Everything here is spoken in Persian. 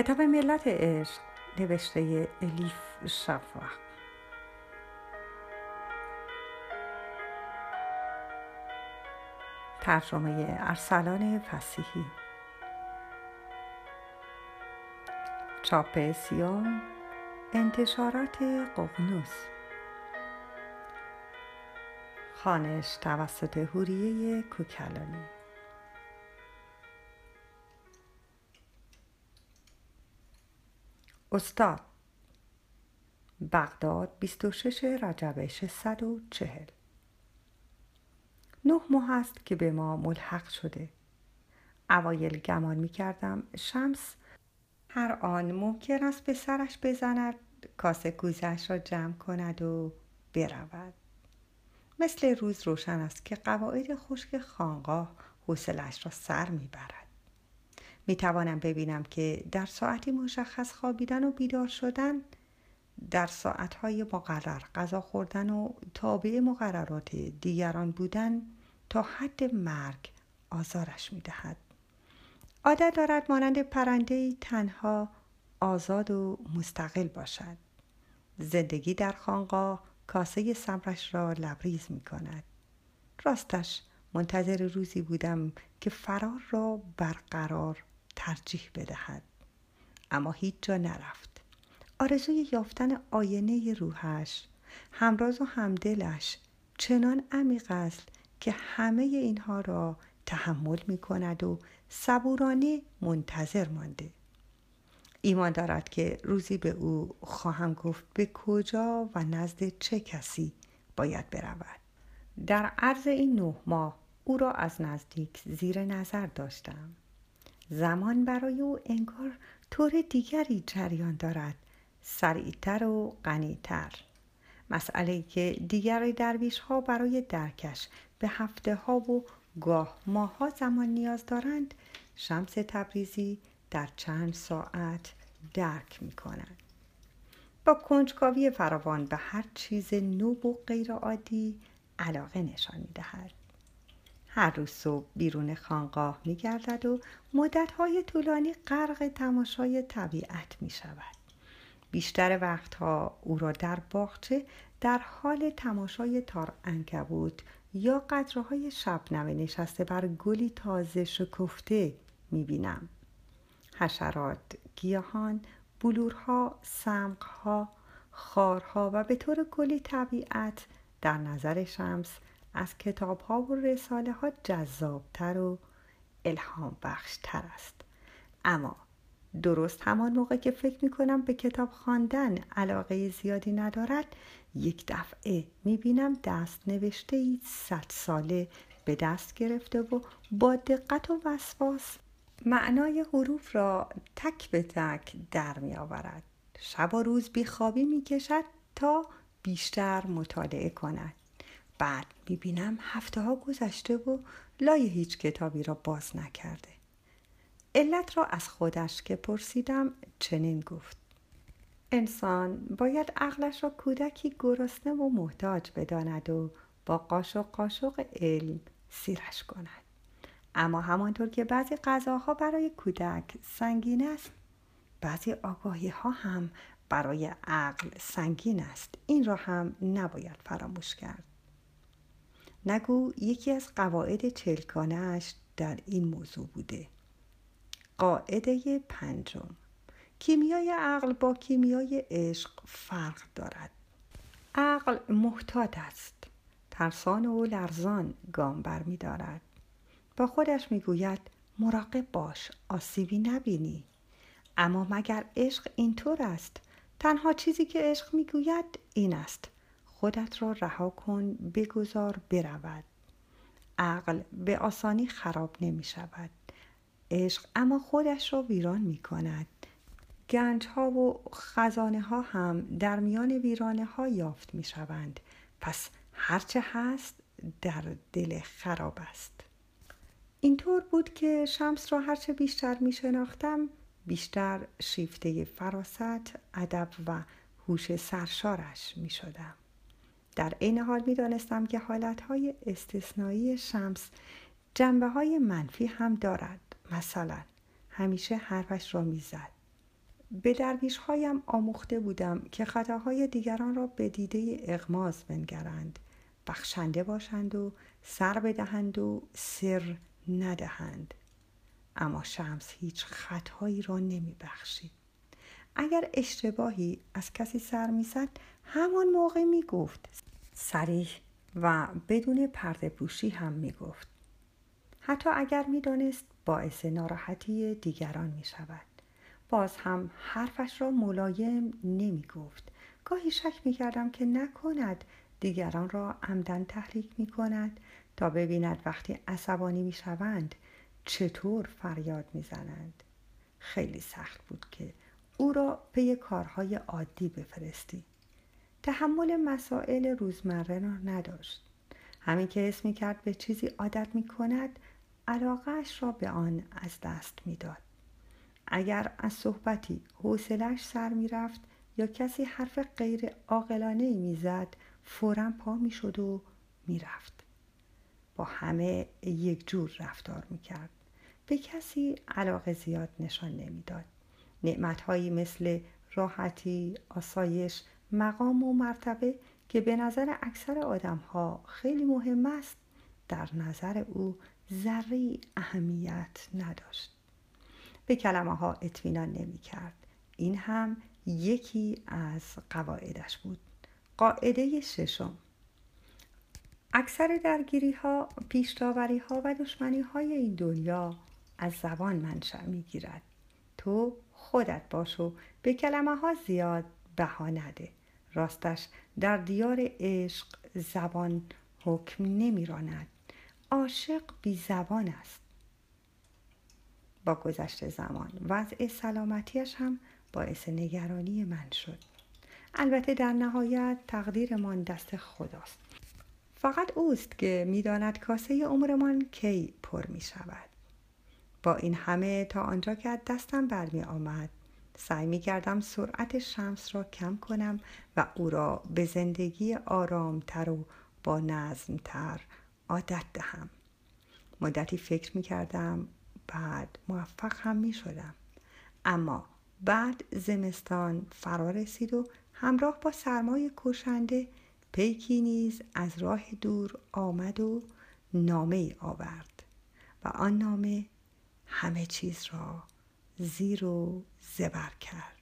کتاب ملت عشق نوشته الیف شفاق. ترجمه ارسلان فسیحی. چاپ سیام انتشارات ققنوس. خانش توسط هوریه کوکلانی. استاد. بغداد 26 رجب 640 نه ماه است که به ما ملحق شده. اوایل گمان می کردم شمس هر آن ممکن است به سرش بزند کاسه کوزش را جمع کند و برود. مثل روز روشن است که قواعد خشک خانقاه حوصلش را سر می‌برد می توانم ببینم که در ساعتی مشخص خوابیدن و بیدار شدن در ساعتهای مقرر غذا خوردن و تابع مقررات دیگران بودن تا حد مرگ آزارش می دهد. عادت دارد مانند پرنده تنها آزاد و مستقل باشد. زندگی در خانقاه کاسه صبرش را لبریز می کند. راستش منتظر روزی بودم که فرار را برقرار ترجیح بدهد. اما هیچ جا نرفت. آرزوی یافتن آینه روحش همراز و همدلش چنان عمیق است که همه اینها را تحمل می کند و صبورانه منتظر مانده. ایمان دارد که روزی به او خواهم گفت به کجا و نزد چه کسی باید برود. در عرض این نه ماه او را از نزدیک زیر نظر داشتم. زمان برای او انگار طور دیگری جریان دارد سریعتر و غنیتر مسئله که دیگر درویش ها برای درکش به هفته ها و گاه ماه ها زمان نیاز دارند شمس تبریزی در چند ساعت درک می کند. با کنجکاوی فراوان به هر چیز نوب و غیرعادی علاقه نشان می دهد. هر روز صبح بیرون خانقاه می گردد و مدتهای طولانی غرق تماشای طبیعت می شود. بیشتر وقتها او را در باغچه در حال تماشای تار انکبوت یا قطره شبنمه نشسته بر گلی تازه شکفته می بینم. حشرات، گیاهان، بلورها، سمقها، خارها و به طور کلی طبیعت در نظر شمس از کتاب ها و رساله ها جذابتر و الهام بخشتر است. اما درست همان موقع که فکر می کنم به کتاب خواندن علاقه زیادی ندارد یک دفعه می بینم دست نوشته ای صد ساله به دست گرفته و با دقت و وسواس معنای حروف را تک به تک در می آورد شب و روز بیخوابی می کشد تا بیشتر مطالعه کند. بعد می‌بینم هفته ها گذشته و لای هیچ کتابی را باز نکرده. علت را از خودش که پرسیدم چنین گفت. انسان باید عقلش را کودکی گرسنه و محتاج بداند و با قاشق قاشق علم سیرش کند. اما همانطور که بعضی غذاها برای کودک سنگین است بعضی آگاهی ها هم برای عقل سنگین است. این را هم نباید فراموش کرد. نگو یکی از قواعد چلکانش در این موضوع بوده. قاعده پنجم. کیمیای عقل با کیمیای عشق فرق دارد. عقل محتاط است. ترسان و لرزان گام بر می دارد. با خودش می گوید مراقب باش آسیبی نبینی. اما مگر عشق اینطور است؟ تنها چیزی که عشق می گوید این است. خودت را رها کن بگذار برود. عقل به آسانی خراب نمی شود. عشق اما خودش را ویران می کند. گنج ها و خزانه ها هم در میان ویرانه ها یافت می شوند. پس هرچه هست در دل خراب است. اینطور بود که شمس را هرچه بیشتر می شناختم بیشتر شیفته فراست، ادب و هوش سرشارش می شدم. در عین حال می دانستم که حالتهای استثنایی شمس جنبه های منفی هم دارد. مثلا همیشه حرفش را می‌زد. به درویش هایم آموخته بودم که خطاهای دیگران را به دیده اغماز بنگرند بخشنده باشند و سر بدهند و سر ندهند. اما شمس هیچ خطایی را نمی بخشید اگر اشتباهی از کسی سر می‌زد همان موقع می گفت سریح و بدون پرده پوشی هم می گفت حتی اگر می دانست باعث ناراحتی دیگران می شود باز هم حرفش را ملایم نمی گفت گاهی شک می کردم که نکند دیگران را عمدن تحریک می کند تا ببیند وقتی عصبانی می شوند چطور فریاد می زنند. خیلی سخت بود که او را پی کارهای عادی بفرستی. تحمل مسائل روزمره را نداشت. همین که اسم می کرد به چیزی عادت می کند علاقهش را به آن از دست می‌داد. اگر از صحبتی حوصلش سر می رفت یا کسی حرف غیر عاقلانه می‌زد فورا پا می شد و می رفت. با همه یک جور رفتار می کرد. به کسی علاقه زیاد نشان نمی‌داد. نعمتهایی مثل راحتی، آسایش، مقام و مرتبه که به نظر اکثر آدم ها خیلی مهم است در نظر او ذره اهمیت نداشت. به کلمه ها اطمینان نمی کرد. این هم یکی از قواعدش بود. قاعده ششم اکثر درگیری ها، پیشتاوری ها و دشمنی های این دنیا از زبان منشأ می گیرد. تو خودت باش و به کلمه ها زیاد بها نده. راستش در دیار عشق زبان حکم نمی راند. عاشق بی زبان است. با گذشت زمان وضع سلامتیش هم باعث نگرانی من شد. البته در نهایت تقدیرمان دست خداست. فقط اوست که می‌داند کاسه عمرمان کی پر می شود. با این همه تا آنجا که از دستم برمی آمد سعی می کردم سرعت شمس را کم کنم و او را به زندگی آرامتر و با نظمتر عادت دهم. مدتی فکر می کردم بعد موفق هم می شدم اما بعد زمستان فرا رسید و همراه با سرمای کشنده پیکی نیز از راه دور آمد و نامه آورد و آن نامه همه چیز را زیر و زبر کرد.